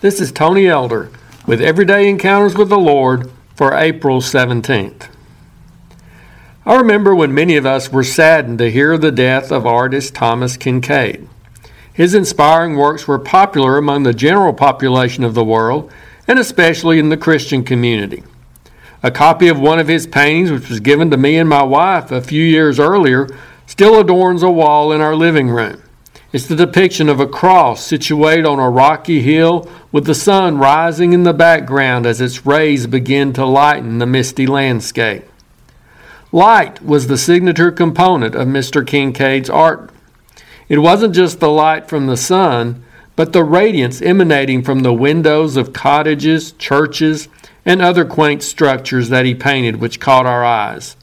This is Tony Elder with Everyday Encounters with the Lord for April 17th. I remember when many of us were saddened to hear the death of artist Thomas Kinkade. His inspiring works were popular among the general population of the world, and especially in the Christian community. A copy of one of his paintings, which was given to me and my wife a few years earlier, still adorns a wall in our living room. It's the depiction of a cross situated on a rocky hill with the sun rising in the background as its rays begin to lighten the misty landscape. Light was the signature component of Mr. Kinkade's art. It wasn't just the light from the sun, but the radiance emanating from the windows of cottages, churches, and other quaint structures that he painted which caught our eyes.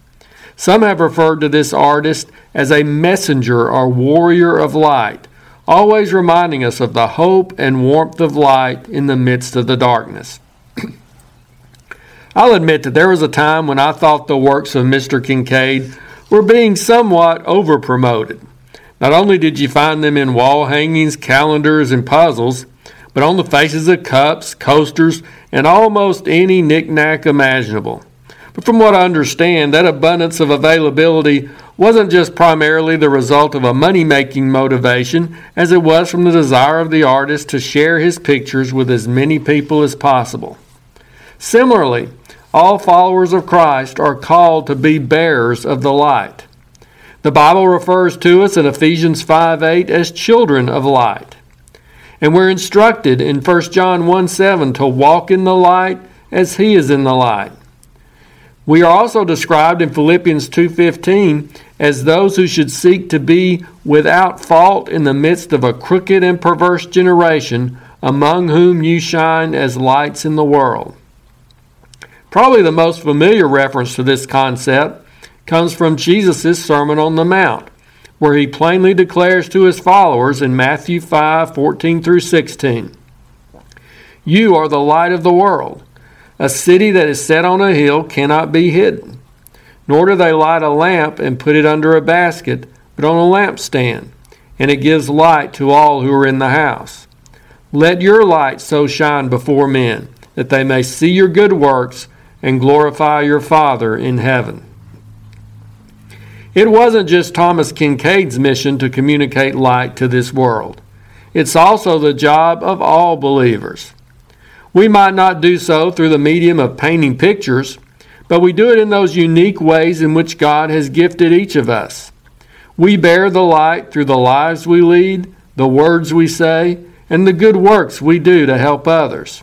Some have referred to this artist as a messenger or warrior of light, always reminding us of the hope and warmth of light in the midst of the darkness. I'll admit that there was a time when I thought the works of Mr. Kinkade were being somewhat over promoted. Not only did you find them in wall hangings, calendars, and puzzles, but on the faces of cups, coasters, and almost any knickknack imaginable. But from what I understand, that abundance of availability wasn't just primarily the result of a money making motivation, as it was from the desire of the artist to share his pictures with as many people as possible. Similarly, all followers of Christ are called to be bearers of the light. The Bible refers to us in Ephesians 5 8 as children of light. And we're instructed in 1 John 1 7 to walk in the light as he is in the light. We are also described in Philippians 2:15 as those who should seek to be without fault in the midst of a crooked and perverse generation among whom you shine as lights in the world. Probably the most familiar reference to this concept comes from Jesus' Sermon on the Mount, where he plainly declares to his followers in Matthew 5 14 through 16 You are the light of the world. A city that is set on a hill cannot be hidden. Nor do they light a lamp and put it under a basket, but on a lampstand, and it gives light to all who are in the house. Let your light so shine before men, that they may see your good works and glorify your Father in heaven. It wasn't just Thomas Kinkade's mission to communicate light to this world. It's also the job of all believers. We might not do so through the medium of painting pictures, but we do it in those unique ways in which God has gifted each of us. We bear the light through the lives we lead, the words we say, and the good works we do to help others.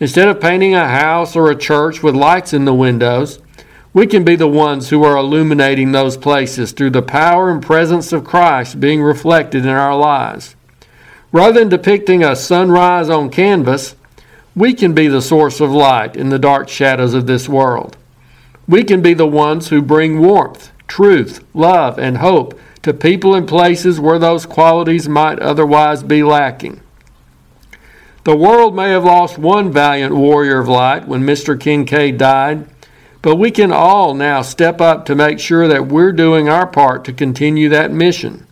Instead of painting a house or a church with lights in the windows, we can be the ones who are illuminating those places through the power and presence of Christ being reflected in our lives. Rather than depicting a sunrise on canvas, we can be the source of light in the dark shadows of this world. We can be the ones who bring warmth, truth, love, and hope to people and places where those qualities might otherwise be lacking. The world may have lost one valiant warrior of light when Mr. Kinkade died, but we can all now step up to make sure that we're doing our part to continue that mission.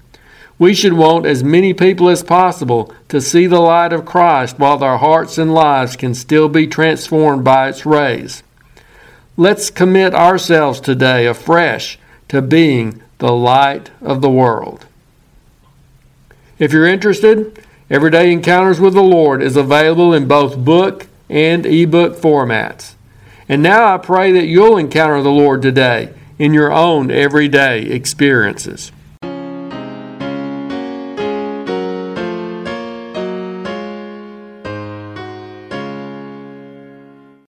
We should want as many people as possible to see the light of Christ while their hearts and lives can still be transformed by its rays. Let's commit ourselves today afresh to being the light of the world. If you're interested, Everyday Encounters with the Lord is available in both book and ebook formats. And now I pray that you'll encounter the Lord today in your own everyday experiences.